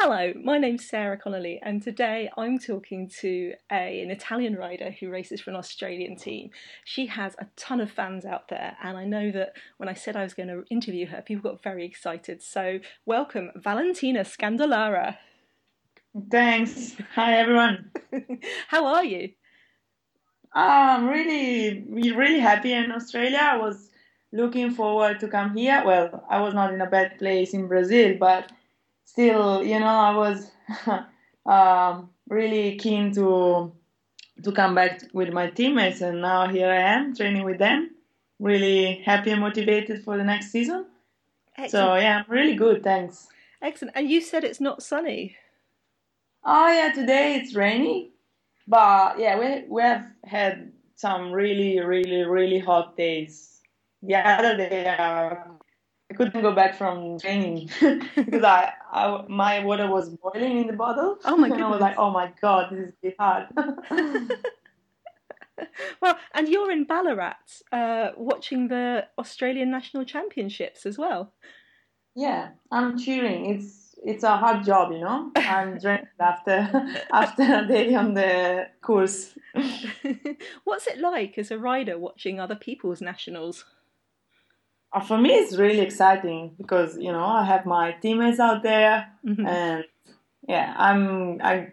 Hello, my name's Sarah Connolly, and today I'm talking to a, an Italian rider who races for an Australian team. She has a ton of fans out there, and I know that when I said I was going to interview her, people got very excited. So, welcome, Valentina Scandolara. Thanks. Hi, everyone. How are you? Ah, I'm really, really happy in Australia. I was looking forward to come here. Well, I was not in a bad place in Brazil, but still, you know, I was um, really keen to to come back with my teammates, and now here I am training with them. Really happy and motivated for the next season. Excellent. So yeah, I'm really good. Thanks. Excellent. And you said it's not sunny. Oh yeah, today it's rainy, but yeah, we we have had some really, really, really hot days. The other day, uh, I couldn't go back from training because I, I, my water was boiling in the bottle. Oh my god! I was like, oh my god, this is really hard. well, and you're in Ballarat uh, watching the Australian National Championships as well. Yeah, I'm cheering. It's it's a hard job, you know. I'm drained after after a day on the course. What's it like as a rider watching other people's nationals? Uh, for me, it's really exciting because you know I have my teammates out there, mm-hmm. and yeah, I'm I.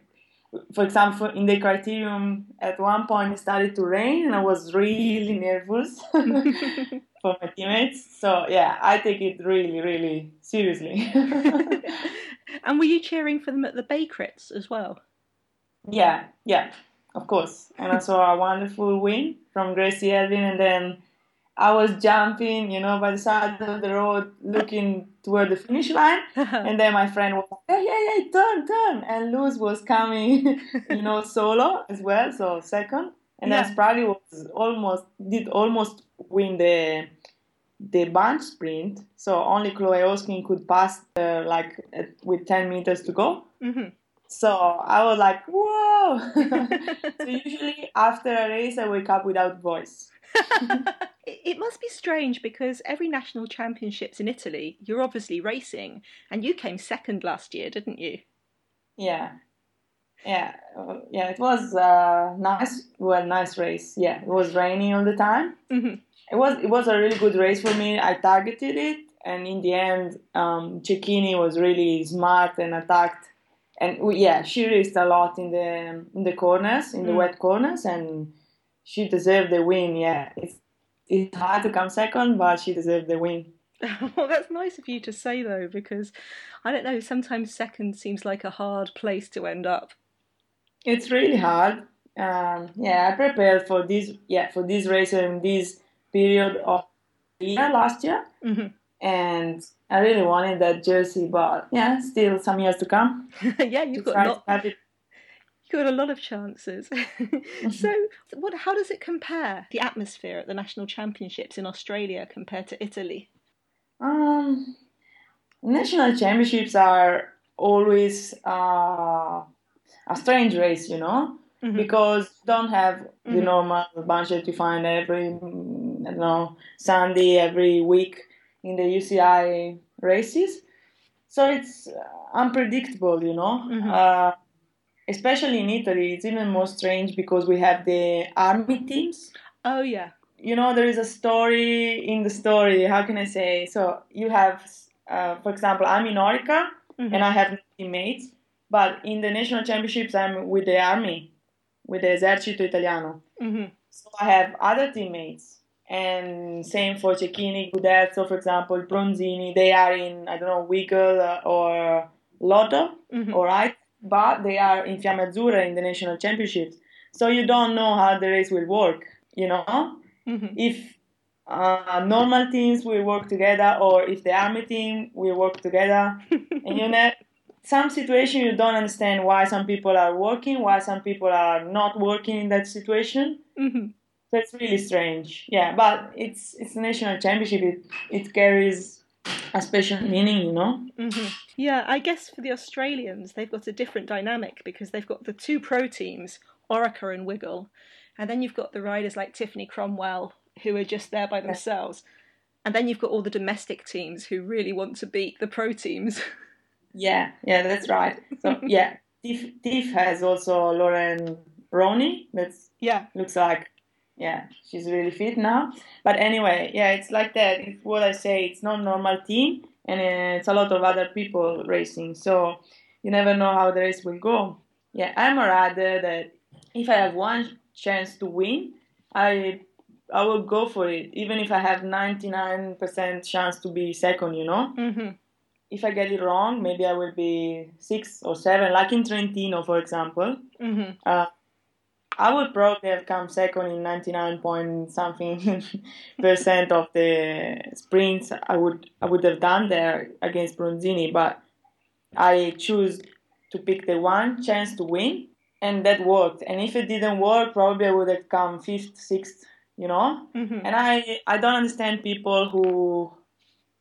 For example, in the criterium, at one point it started to rain, and I was really nervous for my teammates. So yeah, I take it really, really seriously. and were you cheering for them at the Bay Crits as well? Yeah, yeah, of course. And I saw a wonderful win from Gracie Elvin, and then I was jumping, you know, by the side of the road, looking toward the finish line, and then my friend was like, "Hey, hey, hey, turn, turn!" And Loes was coming, you know, solo as well, so second, and yeah. then was almost did almost win the the bunch sprint, so only Chloe Hosking could pass uh, like with ten meters to go. Mm-hmm. So I was like, "Whoa!" so usually after a race, I wake up without voice. it must be strange because every national championships in Italy, you're obviously racing, and you came second last year, didn't you? Yeah, yeah, uh, yeah. It was a nice, well, nice race. Yeah, it was raining all the time. Mm-hmm. It was it was a really good race for me. I targeted it, and in the end, um, Cecchini was really smart and attacked. And we, yeah, she raced a lot in the in the corners, in the mm. wet corners, and she deserved the win. Yeah, it's it's hard to come second, but she deserved the win. well, that's nice of you to say though, because I don't know. Sometimes second seems like a hard place to end up. It's really hard. Um, yeah, I prepared for this. Yeah, for this race and this period of year last year, mm-hmm. and I really wanted that jersey. But yeah, still some years to come. yeah, you've got not, you got a lot of chances. so, what? How does it compare the atmosphere at the national championships in Australia compared to Italy? Um, national championships are always uh, a strange race, you know, mm-hmm. because you don't have mm-hmm. the normal budget you find every, I don't know, Sunday every week in the UCI races. So it's unpredictable, you know. Mm-hmm. Uh, especially in Italy, it's even more strange because we have the army teams. Oh yeah. You know, there is a story in the story. How can I say? So you have, uh, for example, I'm in Orica mm-hmm. and I have teammates, but in the national championships, I'm with the army, with the Esercito Italiano. Mm-hmm. So I have other teammates, and same for Cecchini, Guderzo, for example, Bronzini. They are in I don't know Wiggle uh, or Lotto mm-hmm. or right but they are in Fiamme Azzurre in the national championships. So you don't know how the race will work, you know? Mm-hmm. If uh, normal teams will work together or if the army team will work together. and you know, some situation you don't understand why some people are working, why some people are not working in that situation. Mm-hmm. So it's really strange. Yeah, but it's it's a national championship. It it carries a special meaning, you know? Mm-hmm. Yeah, I guess for the Australians, they've got a different dynamic because they've got the two pro teams, Orica and Wiggle, and then you've got the riders like Tiffany Cromwell who are just there by themselves. And then you've got all the domestic teams who really want to beat the pro teams. Yeah, yeah, that's right. So yeah, Tiff, Tiff has also Lauren Roney. That's yeah, looks like yeah, she's really fit now. But anyway, yeah, it's like that. It's what I say. It's not normal team, and it's a lot of other people racing. So you never know how the race will go. Yeah, I'm a rider that if I have one chance to win, I I will go for it, even if I have 99% chance to be second. You know. Mm-hmm. If I get it wrong, maybe I will be six or seven, like in Trentino, for example. Mm-hmm. Uh, I would probably have come second in 99 point something percent of the sprints I would I would have done there against Bronzini, but I choose to pick the one chance to win, and that worked. And if it didn't work, probably I would have come fifth, sixth, you know. Mm-hmm. And I I don't understand people who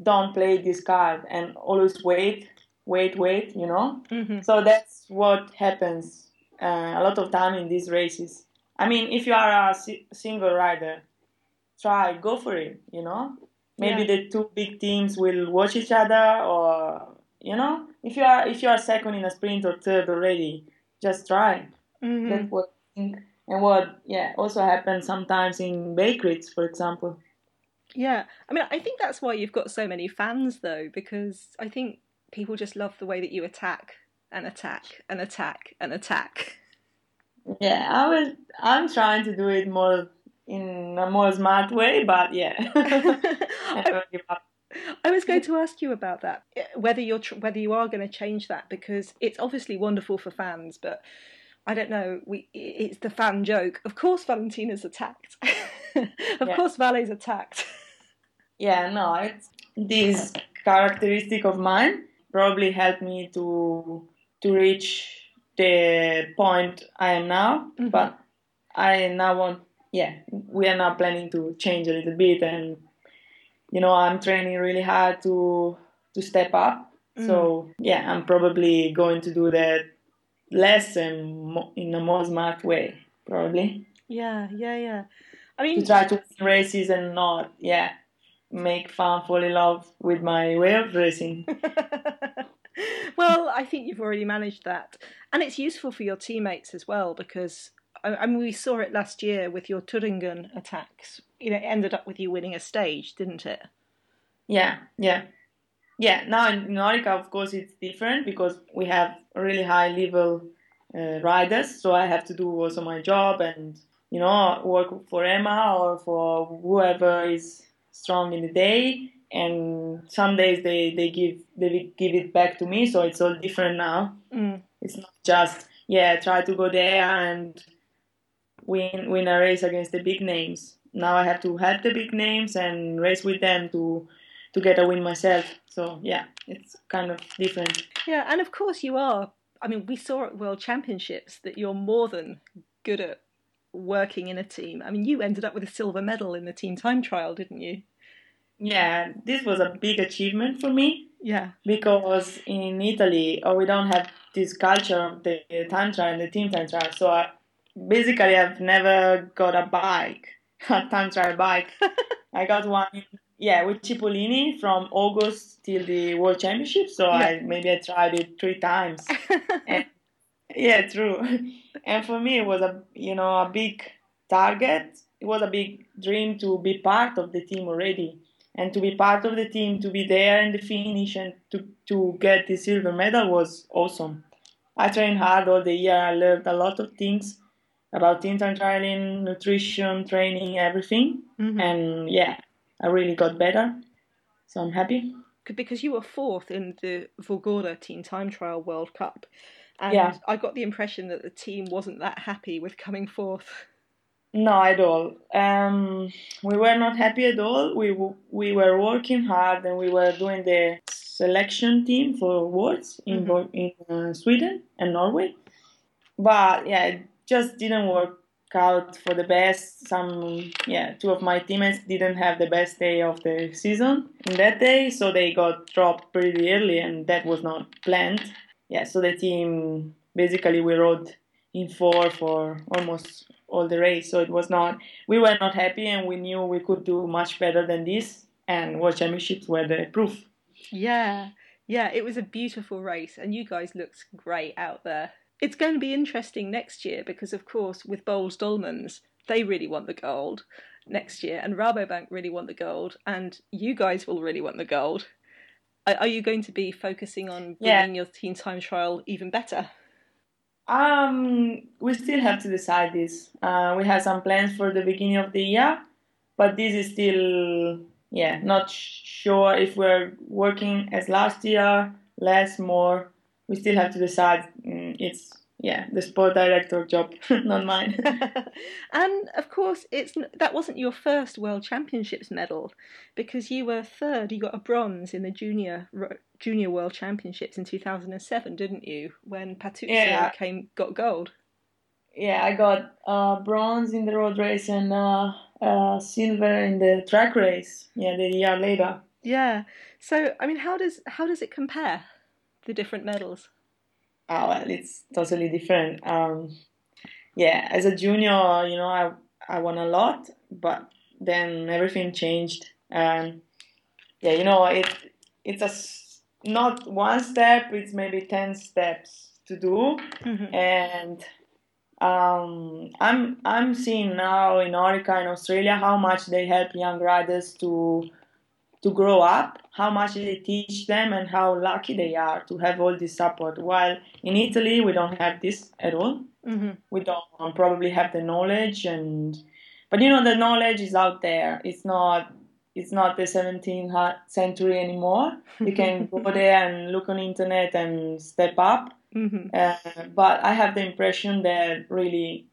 don't play this card and always wait, wait, wait, you know. Mm-hmm. So that's what happens uh, a lot of time in these races. I mean, if you are a si- single rider, try go for it. You know, maybe Yeah. the two big teams will watch each other, or you know, if you are if you are second in a sprint or third already, just try. Mm-hmm. That's what I think. And what yeah also happens sometimes in bakeries, for example. Yeah, I mean, I think that's why you've got so many fans, though, because I think people just love the way that you attack and attack and attack and attack. Yeah, I will. I'm trying to do it more in a more smart way, but yeah. I I, never give up. I was going to ask you about that, whether you're tr- whether you are going to change that because it's obviously wonderful for fans, but I don't know. We it's the fan joke. Of course, Valentina's attacked. of Yeah. course, Vale's attacked. Yeah, no, it's this characteristic of mine probably helped me to to reach the point I am now. Mhm. But I now want, yeah, we are now planning to change a little bit, and you know, I'm training really hard to to step up. So yeah, I'm probably going to do that less and mo- in a more smart way, probably Yeah, yeah, yeah. I mean, to try to win races and not, yeah, make fun fall in love with my way of racing. well, I think you've already managed that, and it's useful for your teammates as well because I, mean we saw it last year with your Thüringen attacks. You know, it ended up with you winning a stage, didn't it? Yeah, yeah, yeah. Now in Orica, of course, it's different because we have really high level uh, riders, so I have to do also my job and you know work for Emma or for whoever is strong in the day. And some days they, they give they give it back to me, so it's all different now. Mm. It's not just yeah, try to go there and win win a race against the big names. Now I have to help the big names and race with them to to get a win myself. So yeah, it's kind of different. Yeah, and of course you are. I mean, we saw at World Championships that you're more than good at working in a team. I mean, you ended up with a silver medal in the team time trial, didn't you? Yeah, this was a big achievement for me Yeah. because in Italy, oh, we don't have this culture of the tantra and the team tantra. So I, basically, I've never got a bike, a tantra bike. I got one, yeah, with Cipollini from August till the World Championship. So I maybe I tried it three times. And, yeah, true. And for me, it was a you know a big target. It was a big dream to be part of the team already, and to be part of the team, to be there in the finish, and to to get the silver medal was awesome. I trained hard all the year. I learned a lot of things about team time trialing, nutrition, training, everything. Mhm. And yeah, I really got better. So I'm happy. because you were fourth in the Vårgårda Team Time Trial World Cup. And Yeah. I got the impression that the team wasn't that happy with coming fourth. No, at all. Um, we were not happy at all. We w- we were working hard and we were doing the selection team for awards in Mhm. In uh, Sweden and Norway. But yeah, it just didn't work out for the best. Some yeah, two of my teammates didn't have the best day of the season in that day, so they got dropped pretty early, and that was not planned. Yeah, so the team basically we rode in four for almost all the race. So it was not, we were not happy and we knew we could do much better than this. And World Championships were the proof. Yeah. Yeah, it was a beautiful race, and you guys looked great out there. It's going to be interesting next year because, of course, with Boels Dolmans, they really want the gold next year, and Rabobank really want the gold, and you guys will really want the gold. Are you going to be focusing on bringing yeah. your teen time trial even better? Um, we still have to decide this. Uh, we have some plans for the beginning of the year, but this is still, yeah, not sure if we're working as last year, less, more. We still have to decide. Mm, it's yeah, the sport director job, not mine. and of course, it's that wasn't your first World Championships medal, because you were third. You got a bronze in the junior junior World Championships in two thousand and seven, didn't you? When Patuzia yeah. came got gold. Yeah, I got uh, bronze in the road race and uh, uh, silver in the track race. Yeah, the year later. Yeah. So, I mean, how does how does it compare the different medals? Oh well it's totally different. Um yeah as a junior you know i i won a lot but then everything changed. And yeah you know it it's a not one step it's maybe 10 steps to do. Mm-hmm. and um, I'm I'm seeing now in Orica in Australia how much they help young riders to to grow up, how much they teach them, and how lucky they are to have all this support. While in Italy, we don't have this at all. Mm-hmm. We don't probably have the knowledge, and but you know the knowledge is out there. It's not it's not the 17th century anymore. You can go there and look on internet and step up. Mm-hmm. Uh, but I have the impression that really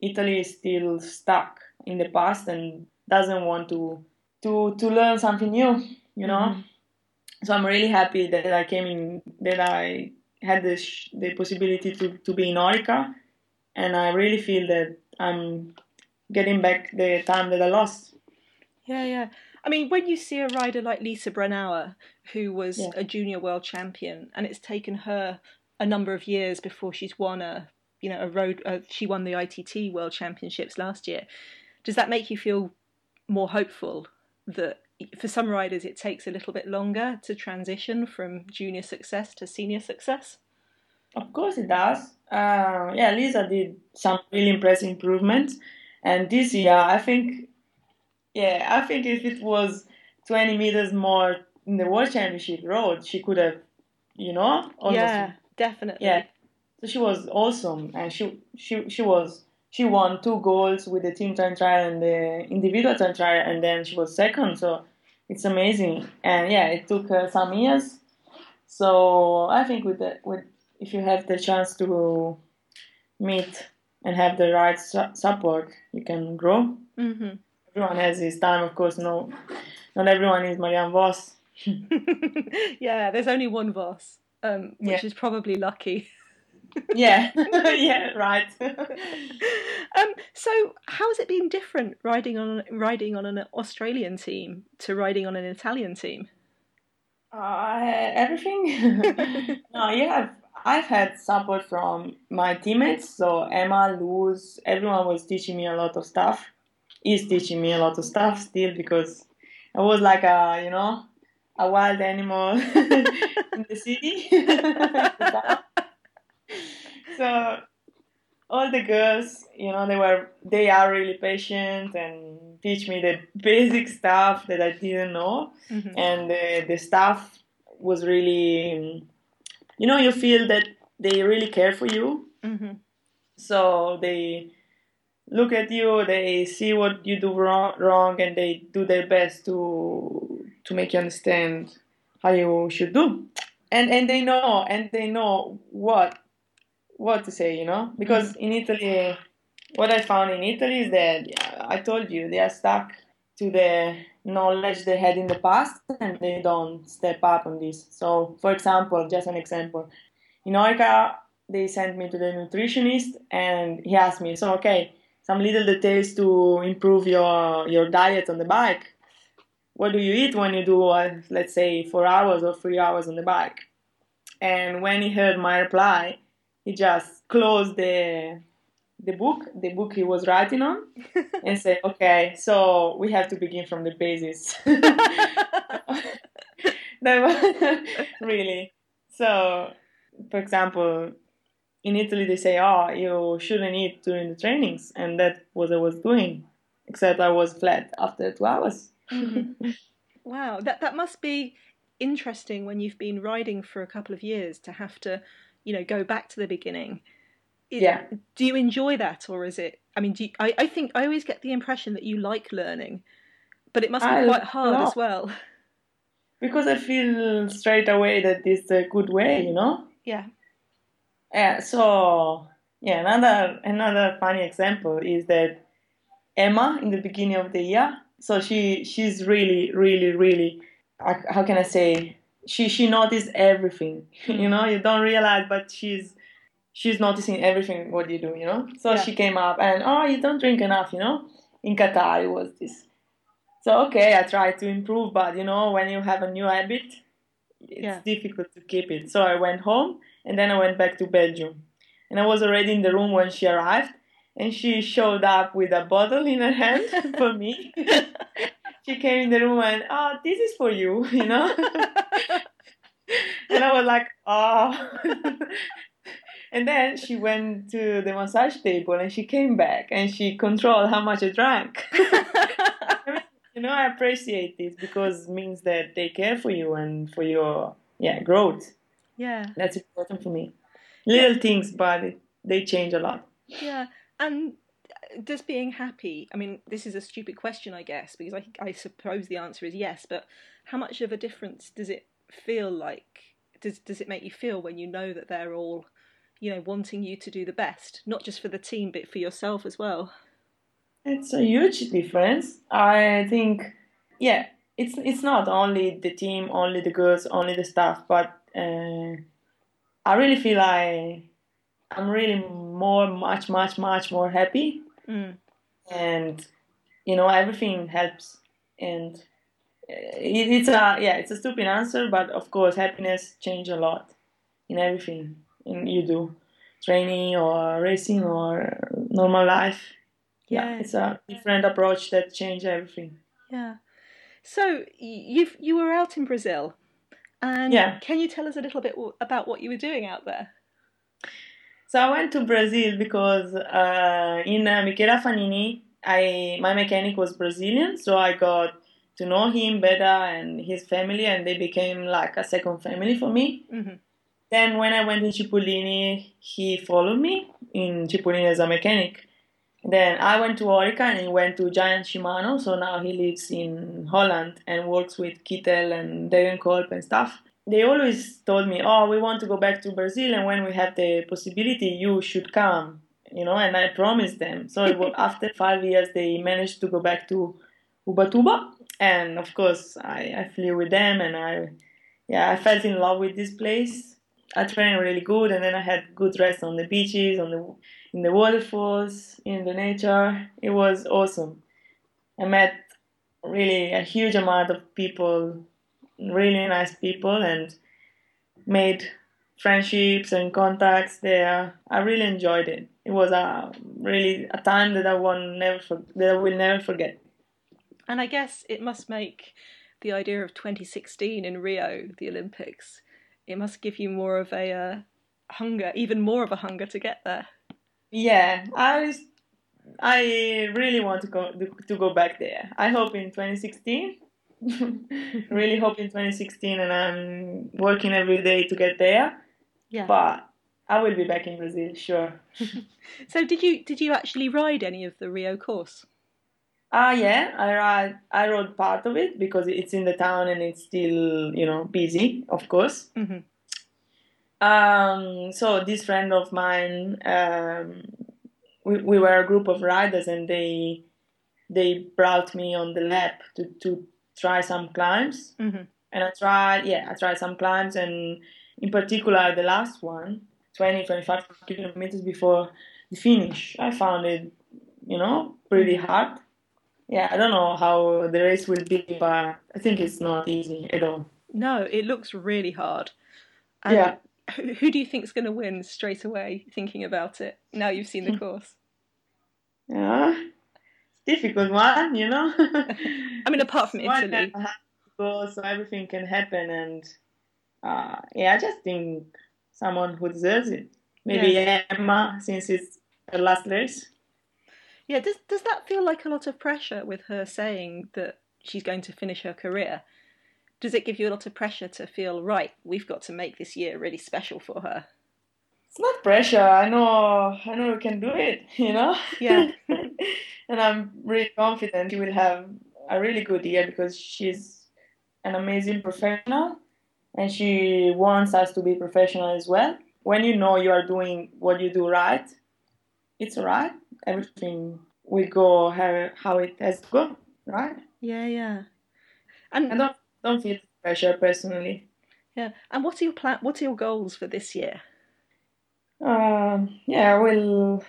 Italy is still stuck in the past and doesn't want to to to learn something new you know mm-hmm. so i'm really happy that i came in that i had the sh- the possibility to to be in orica and i really feel that i'm getting back the time that i lost yeah yeah I mean, when you see a rider like Lisa Brennauer, who was yeah. a junior world champion, and it's taken her a number of years before she's won a, you know, a road. Uh, she won the ITT World Championships last year. Does that make you feel more hopeful that for some riders it takes a little bit longer to transition from junior success to senior success? Of course it does. Uh, yeah, Lisa did some really impressive improvements, and this year I think, yeah, I think if it was 20 meters more in the World Championship road, she could have, you know, almost, yeah, definitely. Yeah, so she was awesome, and she she she was she won two golds with the team time trial and the individual time trial, and then she was second. So it's amazing. And yeah, it took uh, some years. So I think with the, with if you have the chance to meet and have the right su- support, you can grow. Mm-hmm. Everyone has his time, of course. No, not everyone is Marianne Vos. yeah, there's only one Vos, um, which yeah. is probably lucky yeah, yeah, right. um, so how has it been different riding on riding on an Australian team to riding on an Italian team? Uh, everything. no, you have. I've had support from my teammates. So Emma, Loes, everyone was teaching me a lot of stuff. Is teaching me a lot of stuff still because I was like a, you know, a wild animal in the city so all the girls, you know, they were they are really patient and teach me the basic stuff that I didn't know, mm-hmm. and the, the staff was really, you know, you feel that they really care for you. Mm-hmm. So they look at you, they see what you do wrong, wrong, and they do their best to to make you understand how you should do. And and they know and they know what what to say, you know? Because mm-hmm. in Italy, what I found in Italy is that I told you they are stuck to the knowledge they had in the past and they don't step up on this. So, for example, just an example, in Orica, they sent me to the nutritionist and he asked me, so okay, some little details to improve your your diet on the bike. What do you eat when you do, uh, let's say, four hours or three hours on the bike? And when he heard my reply, he just closed the the book, the book he was writing on, and said, "Okay, so we have to begin from the basis." that was really so. For example, in Italy they say, "Oh, you shouldn't eat during the trainings," and that's what I was doing. Except I was flat after two hours. Mm-hmm. wow, that that must be interesting when you've been riding for a couple of years to have to, you know, go back to the beginning. It, yeah. Do you enjoy that, or is it? I mean, do you, I? I think I always get the impression that you like learning, but it must be I quite hard as well. Because I feel straight away that it's a good way, you know. Yeah. Yeah. So yeah, another another funny example is that Emma in the beginning of the year. So she she's really really really how can I say she she noticed everything. you know, you don't realize, but she's she's noticing everything what you do. You know, so yeah. she came up and oh, you don't drink enough. You know, in Qatar it was this. So okay, I tried to improve, but you know, when you have a new habit, it's yeah. difficult to keep it. So I went home and then I went back to Belgium, and I was already in the room when she arrived, and she showed up with a bottle in her hand for me. she came in the room and oh this is for you you know? And i was like oh and then she went to the massage table and she came back and she controlled how much i drank. You know i appreciate this because it means that they care for you and for your yeah growth. Yeah. That's important for me. Little things but it, they change a lot. Yeah. And does being happy i mean this is a stupid question i guess because I, I suppose the answer is yes but how much of a difference does it feel like does does it make you feel when you know that they're all you know wanting you to do the best not just for the team but for yourself as well? It's a huge difference. I think yeah it's it's not only the team only the girls only the staff but uh, i really feel i i'm really more much much much more happy Mm. And you know everything helps, and it, it's a yeah it's a stupid answer, but of course happiness change a lot in everything in you do, training or racing or normal life. Yeah, yeah it's a different approach that change everything. Yeah. So you you were out in Brazil, and yeah. can you tell us a little bit about what you were doing out there? So I went to Brazil because uh, in uh, Michela Fanini, I my mechanic was Brazilian, so I got to know him better and his family, and they became like a second family for me. Mm-hmm. Then when I went to Cipollini, he followed me in Cipollini as a mechanic. Then I went to Orica and he went to Giant Shimano, so now he lives in Holland and works with Kittel and Degenkolb and stuff they always told me, "Oh, we want to go back to Brazil, and when we have the possibility, you should come." You know, and I promised them. So was, after five years, they managed to go back to Ubatuba, and of course, I, I flew with them, and I, yeah, I felt in love with this place. I trained really good, and then I had good rest on the beaches, on the in the waterfalls, in the nature. It was awesome. I met really a huge amount of people really nice people and made friendships and contacts there. I really enjoyed it. It was a really a time that I will never for, that I will never forget. And I guess it must make the idea of 2016 in Rio, the Olympics, it must give you more of a uh, hunger, even more of a hunger to get there. Yeah, I I really want to go to go back there. I hope in 2016 really hope in 2016, and I'm working every day to get there. Yeah. But I will be back in Brazil, sure. so did you did you actually ride any of the Rio course? Ah, uh, yeah, I ride. I rode part of it because it's in the town and it's still, you know, busy, of course. Mm-hmm. Um, so this friend of mine, um, we we were a group of riders, and they they brought me on the lap to to try some climbs. Mm-hmm. And I tried, yeah, I tried some climbs, and in particular the last one, 20, 25 kilometers before the finish, I found it, you know, pretty mm-hmm. hard. Yeah, I don't know how the race will be, but I think it's not easy at all. No, it looks really hard. And yeah. Who, who do you think is going to win straight away, thinking about it, now you've seen the course? Yeah, difficult one, you know. I mean, apart from Italy. go, so everything can happen. And uh, yeah, I just think someone who deserves it. Maybe yeah. Emma, since it's her last race. Yeah, does does that feel like a lot of pressure with her saying that she's going to finish her career? Does it give you a lot of pressure to feel right? We've got to make this year really special for her. It's not pressure. I know. I know we can do it. You know. Yeah. and I'm really confident she will have a really good year because she's an amazing professional, and she wants us to be professional as well. When you know you are doing what you do right, it's alright. Everything will go how, how it has to go, right? Yeah, yeah. And I don't don't feel pressure personally. Yeah. And what are your plan? What are your goals for this year? Um, yeah, I will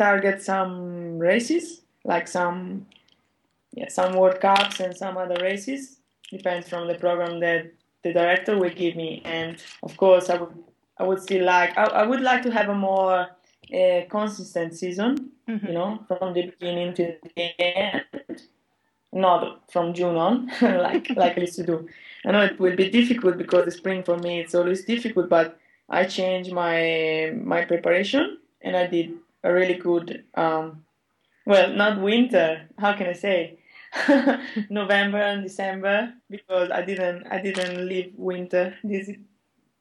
target some races, like some yeah, some World Cups and some other races. Depends from the program that the director will give me, and of course, I would I would still like I, I would like to have a more a consistent season, mm-hmm. you know, from the beginning to the end, not from June on, like like I used to do. I know it will be difficult because the spring for me it's always difficult, but I changed my my preparation and I did a really good, um, well, not winter. How can I say? November and December because I didn't I didn't leave winter this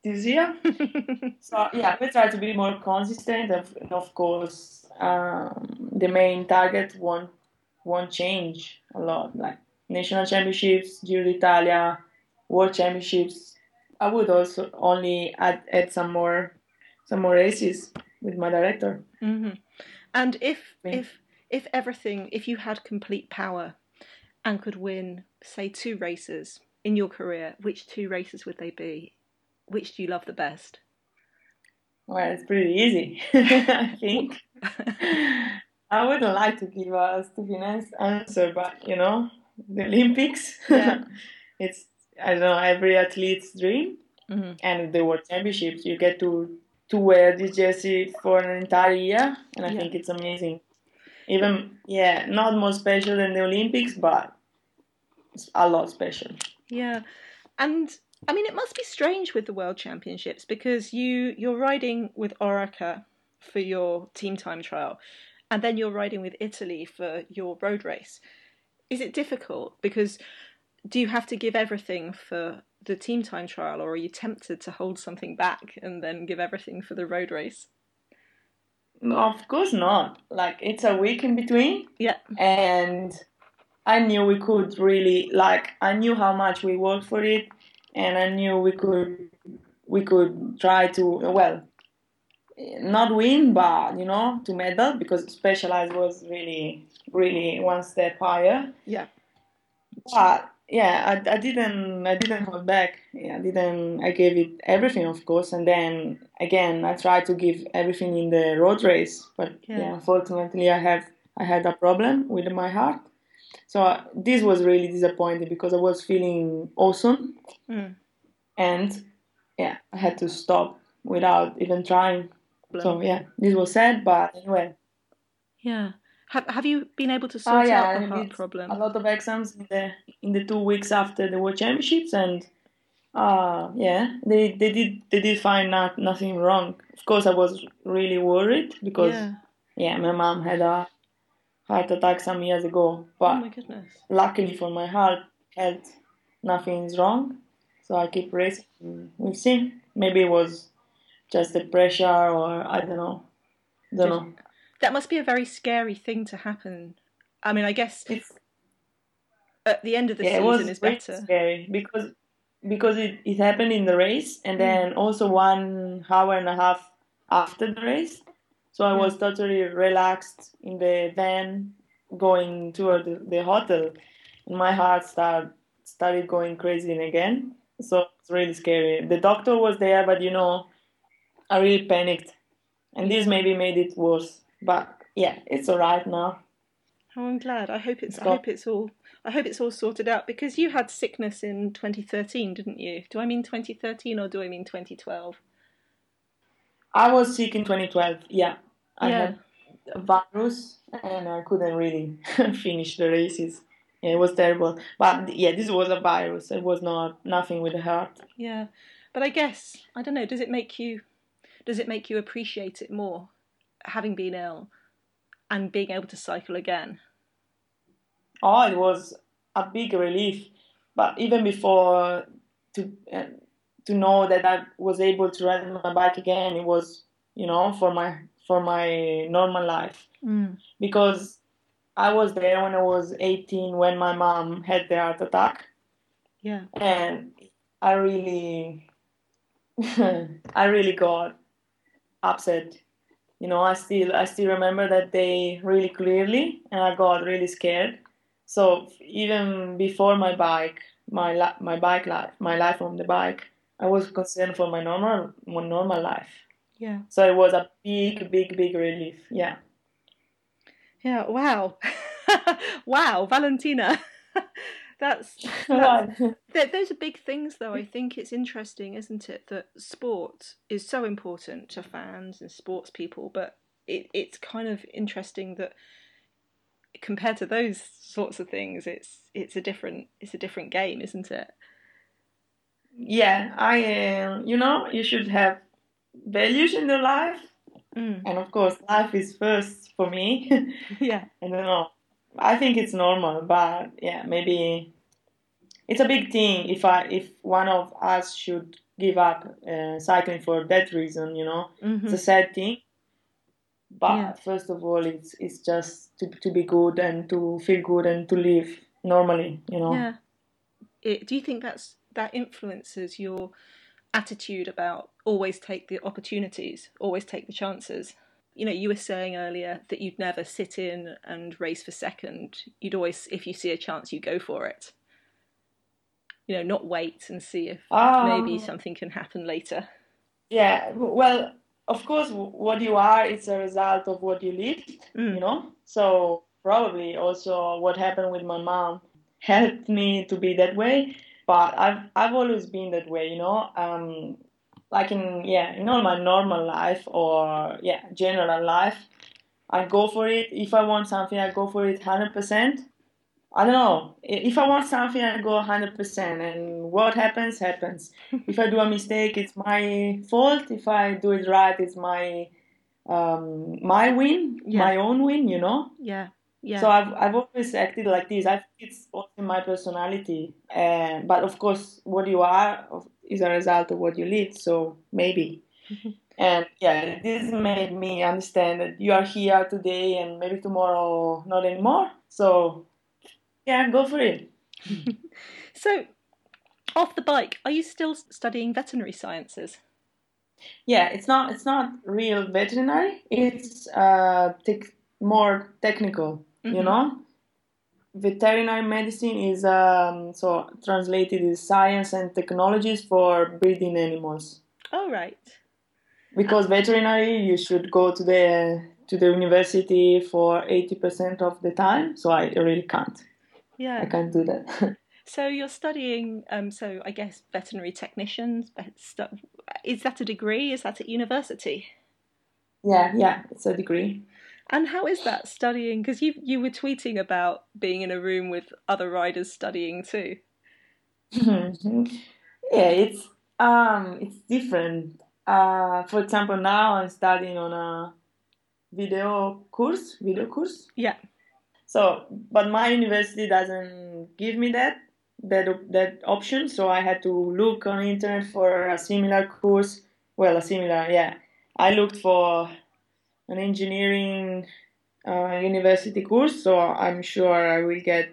this year. so yeah, we try to be more consistent, and of course, um, the main target won't won't change a lot. Like national championships, Giro d'Italia, World Championships. I would also only add add some more some more races with my director. Mm-hmm. And if if if everything, if you had complete power and could win, say, two races in your career, which two races would they be? which do you love the best? Well, it's pretty easy, I think. I wouldn't like to give a stupid answer, but you know, the Olympics, yeah. it's I don't know every athlete's dream, mm-hmm. and the World Championships, you get to to wear this jersey for an entire year, and I yeah. think it's amazing. Even yeah, not more special than the Olympics, but it's a lot special. Yeah, and I mean, it must be strange with the World Championships because you you're riding with Orica for your team time trial, and then you're riding with Italy for your road race. Is it difficult because do you have to give everything for the team time trial, or are you tempted to hold something back and then give everything for the road race? of course not. Like it's a week in between. Yeah. And I knew we could really like I knew how much we worked for it and I knew we could we could try to well not win but you know to medal because specialized was really really one step higher yeah but yeah I, I didn't i didn't hold back yeah, i didn't i gave it everything of course and then again i tried to give everything in the road race but yeah, yeah unfortunately i have i had a problem with my heart so uh, this was really disappointing because I was feeling awesome, mm. and yeah, I had to stop without even trying. So yeah, this was sad, but anyway. Yeah. Have Have you been able to ah, sort oh, yeah, out the heart problem? A lot of exams in the in the two weeks after the World Championships, and uh yeah, they they did they did find not nothing wrong. Of course, I was really worried because yeah, yeah my mom had a heart attack some years ago. But oh my goodness. luckily for my heart health, nothing is wrong. So I keep racing. We'll see. Maybe it was just the pressure, or I don't know. Don't know. That must be a very scary thing to happen. I mean, I guess it's, at the end of the yeah, season is better. Scary because because it, it happened in the race, and mm. then also one hour and a half after the race. So I was totally relaxed in the van going toward the, the hotel. And my heart started started going crazy again. So it's really scary. The doctor was there, but you know, I really panicked. And this maybe made it worse. But yeah, it's alright now. Oh, I'm glad. I hope it's. I hope it's all. I hope it's all sorted out because you had sickness in 2013, didn't you? Do I mean 2013 or do I mean 2012? I was sick in 2012. Yeah, I yeah. had a virus and I couldn't really finish the races. yeah, it was terrible. But yeah, this was a virus. It was not nothing with the heart. Yeah, but I guess I don't know. Does it make you? Does it make you appreciate it more, having been ill, and being able to cycle again? Oh, it was a big relief. But even before to uh, to know that I was able to ride my bike again, it was you know for my for my normal life mm. because I was there when I was 18 when my mom had the heart attack. Yeah. And I really, I really got upset. You know, I still, I still remember that day really clearly, and I got really scared. So even before my bike, my my bike life, my life on the bike, I was concerned for my normal, my normal life. Yeah. So it was a big, big, big relief. Yeah. Yeah, wow. wow, Valentina. that's, that's those are big things though. I think it's interesting, isn't it, that sport is so important to fans and sports people, but it, it's kind of interesting that compared to those sorts of things, it's it's a different it's a different game, isn't it? Yeah, I uh, you know you should have values in your life Mm. And of course, life is first for me. yeah. I don't know. I think it's normal, but yeah, maybe it's a big thing if I if one of us should give up uh, cycling for that reason. You know, mm-hmm. it's a sad thing. But yeah. first of all, it's it's just to to be good and to feel good and to live normally. You know. Yeah. It, do you think that's that influences your attitude about always take the opportunities, always take the chances. You know, you were saying earlier that you'd never sit in and race for second. You'd always, if you see a chance, you go for it. You know, not wait and see if um, maybe something can happen later. Yeah, well, of course, what you are is a result of what you lived, mm. you know? So probably also what happened with my mom helped me to be that way but I've I've always been that way, you know. Um, like in yeah, in all my normal life or yeah, general life, I go for it. If I want something, I go for it hundred percent. I don't know. If I want something, I go hundred percent, and what happens happens. if I do a mistake, it's my fault. If I do it right, it's my um, my win, yeah. my own win. You know. Yeah. Yeah. So I've I've always acted like this. I think it's also my personality. Uh, but of course, what you are is a result of what you lead. So maybe. and yeah, this made me understand that you are here today and maybe tomorrow not anymore. So yeah, go for it. so off the bike, are you still studying veterinary sciences? Yeah, it's not it's not real veterinary. It's uh, te- more technical mm-hmm. you know veterinary medicine is um, so translated is science and technologies for breeding animals. Oh right. Because veterinary you should go to the to the university for 80% of the time so i really can't. Yeah. I can't do that. So you're studying um, so i guess veterinary technicians is that a degree? Is that at university? Yeah yeah it's a degree and how is that studying? Because you you were tweeting about being in a room with other riders studying too. yeah, it's um it's different. Uh, for example, now I'm studying on a video course, video course. Yeah. So, but my university doesn't give me that that that option. So I had to look on internet for a similar course. Well, a similar, yeah. I looked for an engineering uh, university course, so I'm sure I will get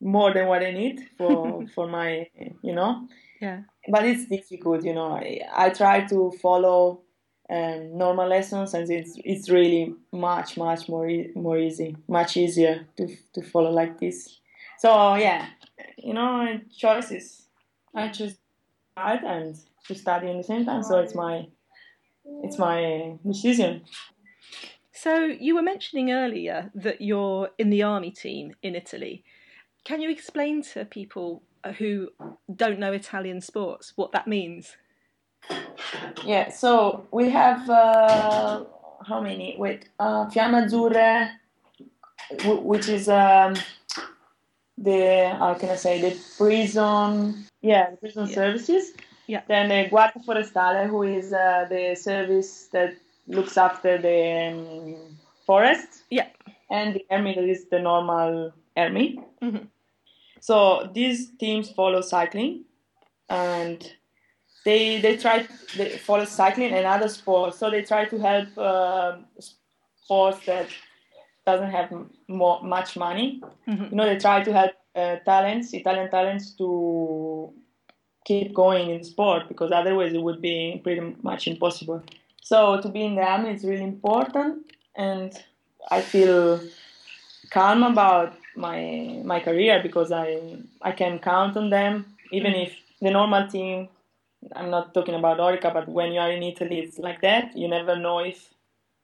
more than what I need for for my you know. Yeah. But it's difficult, you know. I, I try to follow um, normal lessons, and it's it's really much much more e- more easy, much easier to to follow like this. So yeah, you know, choices. I choose art and to study in the same time, so it's my it's my decision. So you were mentioning earlier that you're in the army team in Italy. Can you explain to people who don't know Italian sports what that means? Yeah, so we have uh, how many? Wait, uh, Fiamme Azzurre, which is um, the how can I say the prison yeah the prison Yeah. services. Yeah. Then the Guardia Forestale, who is uh, the service that looks after the um, forest. Yeah. And the army that is the normal army. Mhm. So these teams follow cycling, and they they try they follow cycling and other sports. So they try to help uh, sports that doesn't have more, much money. Mhm. You know, they try to help uh, talents, Italian talents, to keep going in sport because otherwise it would be pretty much impossible. So to be in the army is really important, and I feel calm about my my career because I I can count on them even if the normal team. I'm not talking about Orica, but when you are in Italy, it's like that. You never know if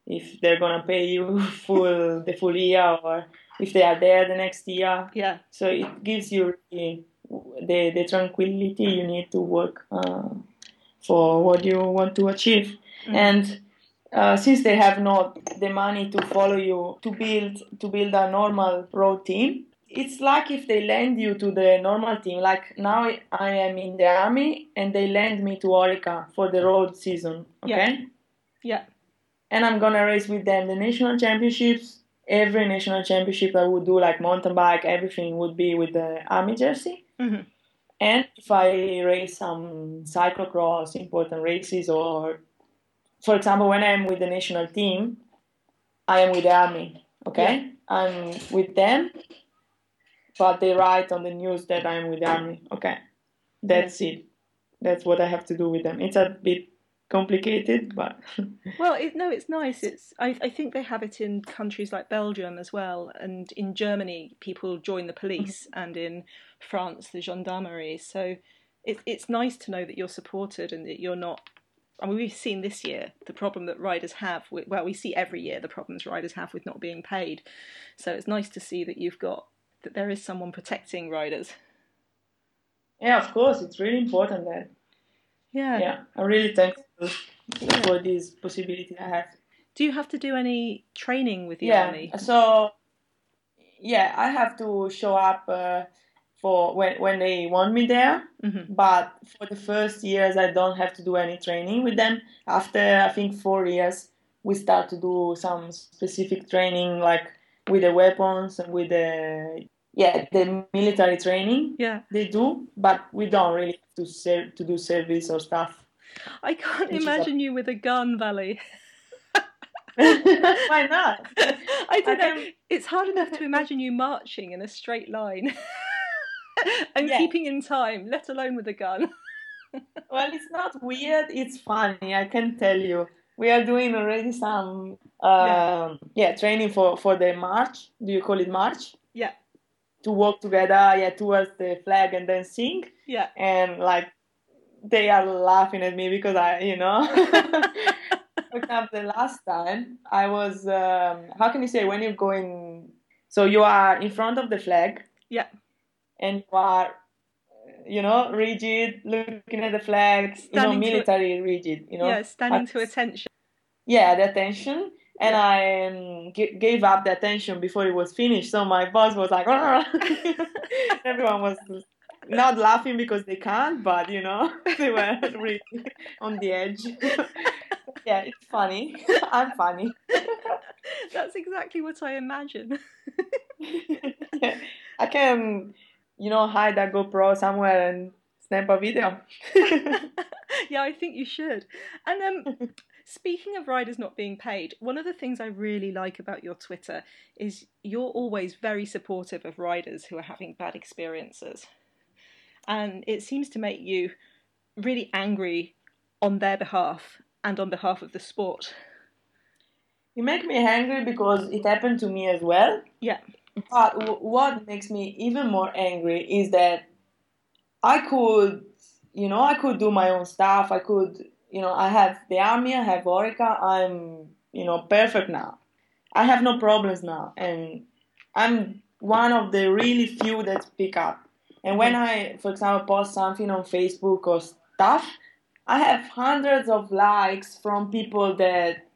if they're gonna pay you full the full year or if they are there the next year. Yeah. So it gives you the the, the tranquility you need to work uh, for what you want to achieve. Mhm. And uh, since they have not the money to follow you to build to build a normal road team, it's like if they lend you to the normal team. Like now I am in the army and they lend me to Orica for the road season. Okay Yeah. yeah. and I'm gonna race with them the national championships. Every national championship I would do like mountain bike, everything would be with the army jersey. Mhm. And if I race some cyclocross, important races, or for example, when I'm with the national team, I am with the army. Okay, I'm with them, but they write on the news that I'm with the army. Okay, that's it. That's what I have to do with them. It's a bit complicated, but Well, it, no, it's nice. It's I, I think they have it in countries like Belgium as well, and in Germany, people join the police, mm-hmm. and in France, the gendarmerie. So it's it's nice to know that you're supported and that you're not. I mean, we've seen this year the problem that riders have. With, well, we see every year the problems riders have with not being paid. So it's nice to see that you've got that there is someone protecting riders. Yeah, of course, it's really important that. Yeah. Yeah, I'm really thankful for this possibility I have. Do you have to do any training with the yeah, army? so yeah, I have to show up uh, for when when they want me there. hmm But for the first years, I don't have to do any training with them. After I think four years, we start to do some specific training, like with the weapons and with the yeah the military training Yeah. they do. But we don't really have to ser- to do service or stuff. I can't Which is a- imagine you with a gun, Vale. Why not? I don't know. can- It's hard enough to imagine you marching in a straight line and Yeah. keeping in time, let alone with a gun. Well, it's not weird. It's funny. I can tell you. We are doing already some um, yeah. training for for the march. Do you call it march? Yeah. To walk together, yeah, towards the flag and then sing. Yeah. And like they are laughing at me because I, you know. for example, the last time I was, um, how can you say when you're going? So you are in front of the flag. Yeah. And you are you know, rigid, looking at the flags, you know, Standing to- military rigid, you know. yeah, standing to attention. Yeah, the attention. And I um, g- gave up the attention before it was finished. So my boss was like, everyone was not laughing because they can't, but you know, they were really on the edge. yeah, it's funny. I'm funny. That's exactly what I imagine. yeah. I can, you know, hide that GoPro somewhere and snap a video. yeah, I think you should. And um, speaking of riders not being paid, one of the things I really like about your Twitter is you're always very supportive of riders who are having bad experiences. And it seems to make you really angry on their behalf and on behalf of the sport. You make me angry because it happened to me as well. Yeah. But w- what makes me even more angry is that I could, you know, I could do my own stuff. I could, you know, I have the army, I have Orica. I'm, you know, perfect now. I have no problems now, and I'm one of the really few that speak up. And when mm-hmm. I, for example, post something on Facebook or stuff, I have hundreds of likes from people that,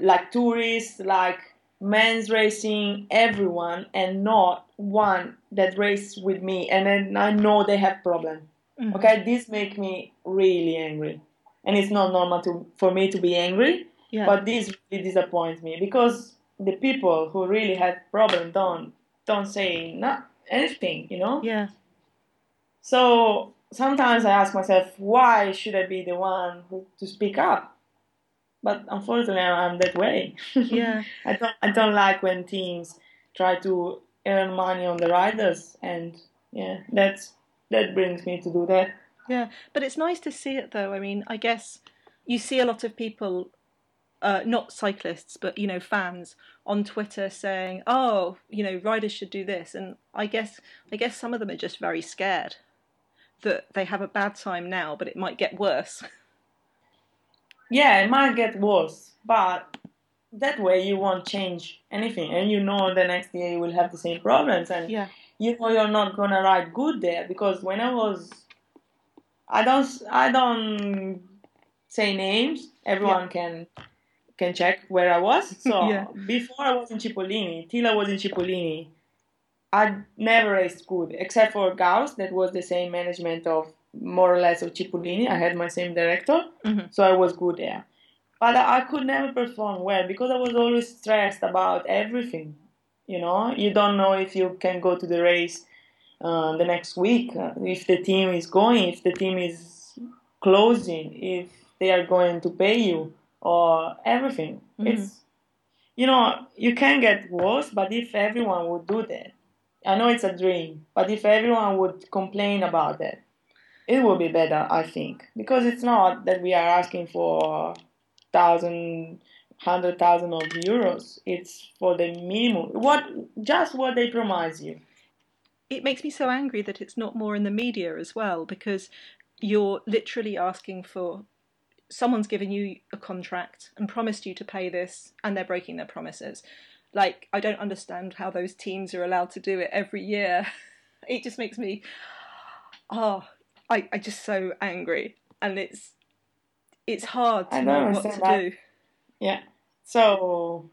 like tourists, like men's racing everyone and not one that race with me and then I know they have problem. Mm-hmm. Okay, this make me really angry. And it's not normal to for me to be angry. Yeah. But this really disappoints me because the people who really have problem don't don't say not anything, you know? Yeah. So sometimes I ask myself, why should I be the one who, to speak up? But unfortunately, I'm that way. Yeah. I don't. I don't like when teams try to earn money on the riders, and yeah, that's that brings me to do that. Yeah, but it's nice to see it though. I mean, I guess you see a lot of people uh, not cyclists, but you know, fans on Twitter saying, "Oh, you know, riders should do this," and I guess, I guess some of them are just very scared that they have a bad time now, but it might get worse. Yeah, it might get worse, but that way you won't change anything, and you know the next year you will have the same problems, and yeah. you know you're not gonna ride good there because when I was, I don't, I don't say names. Everyone yeah. can can check where I was. So yeah. before I was in Cipollini, till I was in Cipollini, I never raced good except for Gauss. That was the same management of more or less of Cipollini. I had my same director, mm-hmm. so I was good there. But I could never perform well because I was always stressed about everything. You know, you don't know if you can go to the race uh, the next week, uh, if the team is going, if the team is closing, if they are going to pay you or everything. Mm-hmm. It's you know you can get worse, but if everyone would do that, I know it's a dream, but if everyone would complain about that, it will be better, I think, because it's not that we are asking for thousand, hundred thousand of euros. It's for the minimum, what just what they promise you. It makes me so angry that it's not more in the media as well, because you're literally asking for someone's given you a contract and promised you to pay this and they're breaking their promises. Like, I don't understand how those teams are allowed to do it every year. It just makes me, oh, I, I just so angry. And it's it's hard to know what to that. do. Yeah. So,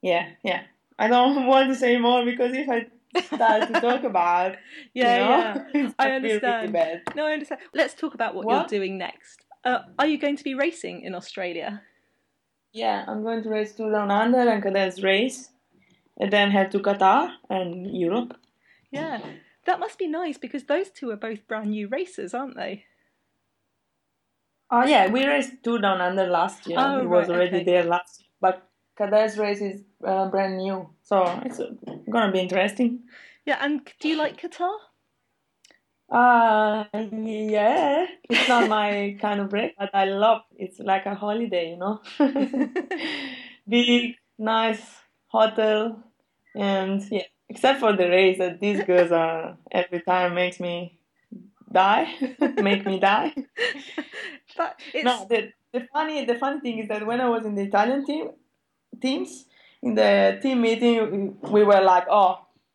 yeah, yeah. I don't want to say more because if I start to talk about, yeah, you know, yeah, I understand. Really no, I understand. Let's talk about what, what? you're doing next. Uh, are you going to be racing in Australia? Yeah, I'm going to race Tour Down Under and Cadel's race, and then head to Qatar and Europe. Yeah, that must be nice because those two are both brand new racers, aren't they? Oh yeah, we raced Tour Down Under last year. Oh, it was right, already okay. there last year, but Cadel's race is uh, brand new, so it's gonna be interesting. Yeah, and do you like Qatar? Uh, yeah, it's not my kind of break, but I love it's like a holiday, you know. Big, nice hotel, and yeah, except for the race that these girls are every time makes me die, make me die. But it's... No, the the funny the funny thing is that when I was in the Italian team teams in the team meeting, we were like, oh,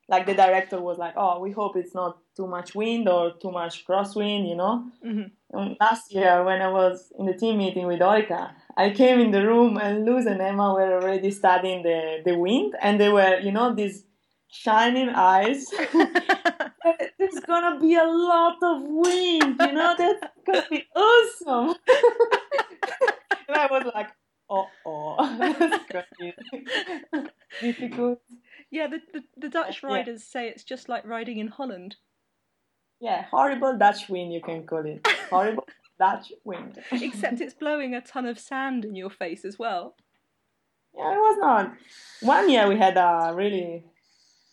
like the director was like, oh, we hope it's not too much wind or too much crosswind, you know. Mm-hmm. last year, when I was in the team meeting with Orica, I came in the room and Loes and Emma were already studying the, the wind, and they were, you know, these shining eyes. There's gonna be a lot of wind, you know, that's gonna be awesome. and I was like, oh, oh, difficult. Yeah, the, the, the Dutch riders yeah. say it's just like riding in Holland. Yeah, horrible Dutch wind, you can call it. Horrible Dutch wind. Except it's blowing a ton of sand in your face as well. Yeah, it was not. One year we had a really,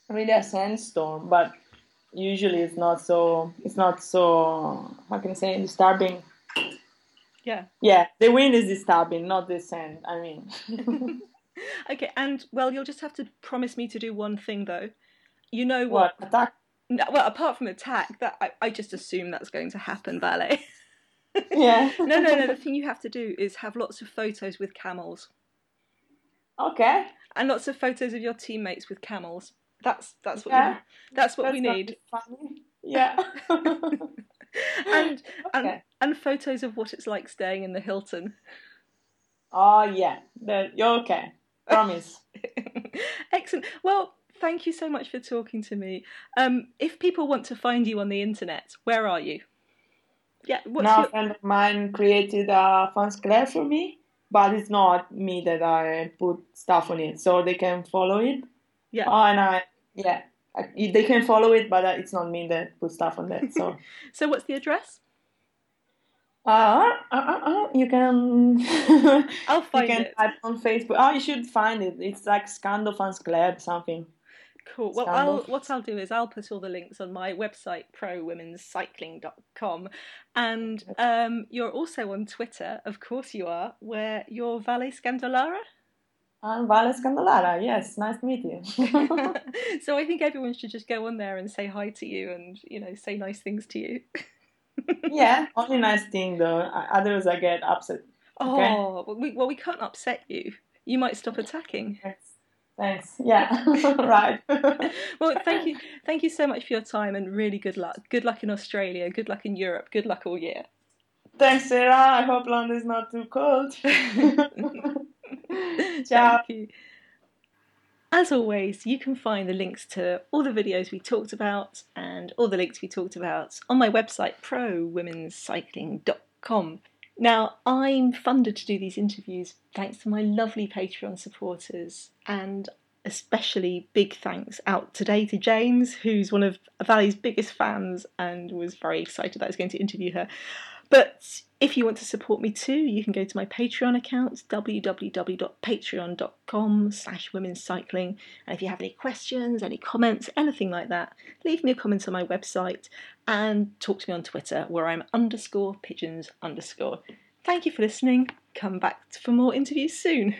really a sandstorm, but usually it's not so. It's not so. How can I say disturbing? Yeah. Yeah, the wind is disturbing, not the sand. I mean. okay, and well, you'll just have to promise me to do one thing though. You know what? what? Attack no, well, apart from attack, that I, I just assume that's going to happen, Vale. yeah. no, no, no. The thing you have to do is have lots of photos with camels. Okay. And lots of photos of your teammates with camels. That's that's what yeah. we, that's what that's we need. Yeah. and okay. and and photos of what it's like staying in the Hilton. Oh yeah, the, you're okay. Promise. Excellent. Well, thank you so much for talking to me. Um, if people want to find you on the internet, where are you? Yeah. now your... a friend of mine created a fans club for me, but it's not me that I put stuff on it, so they can follow it. Yeah. Oh, and I yeah, I, they can follow it, but uh, it's not me that put stuff on that. So. so what's the address? Uh, uh, uh, uh you can. I'll find you can it. type on Facebook. Oh, you should find it. It's like Scandal Fans Club something. Cool. Well, I'll, what I'll do is I'll put all the links on my website, prowomenscycling.com. And um, you're also on Twitter, of course you are, where you're Vale Scandolara. I'm Vale Scandolara, yes, nice to meet you. so I think everyone should just go on there and say hi to you and, you know, say nice things to you. yeah, only nice thing though. Others I get upset. Okay? Oh, well we, well, we can't upset you. You might stop attacking. Yes. Thanks. Yeah. right. well, thank you. Thank you so much for your time and really good luck. Good luck in Australia. Good luck in Europe. Good luck all year. Thanks, Sarah. I hope London's not too cold. Ciao. As always, you can find the links to all the videos we talked about and all the links we talked about on my website, prowomenscycling.com. Now, I'm funded to do these interviews thanks to my lovely Patreon supporters, and especially big thanks out today to James, who's one of Vale's biggest fans and was very excited that I was going to interview her. But if you want to support me too, you can go to my Patreon account, www.patreon.com slash womenscycling. And if you have any questions, any comments, anything like that, leave me a comment on my website and talk to me on Twitter where I'm underscore pigeons underscore. Thank you for listening. Come back for more interviews soon.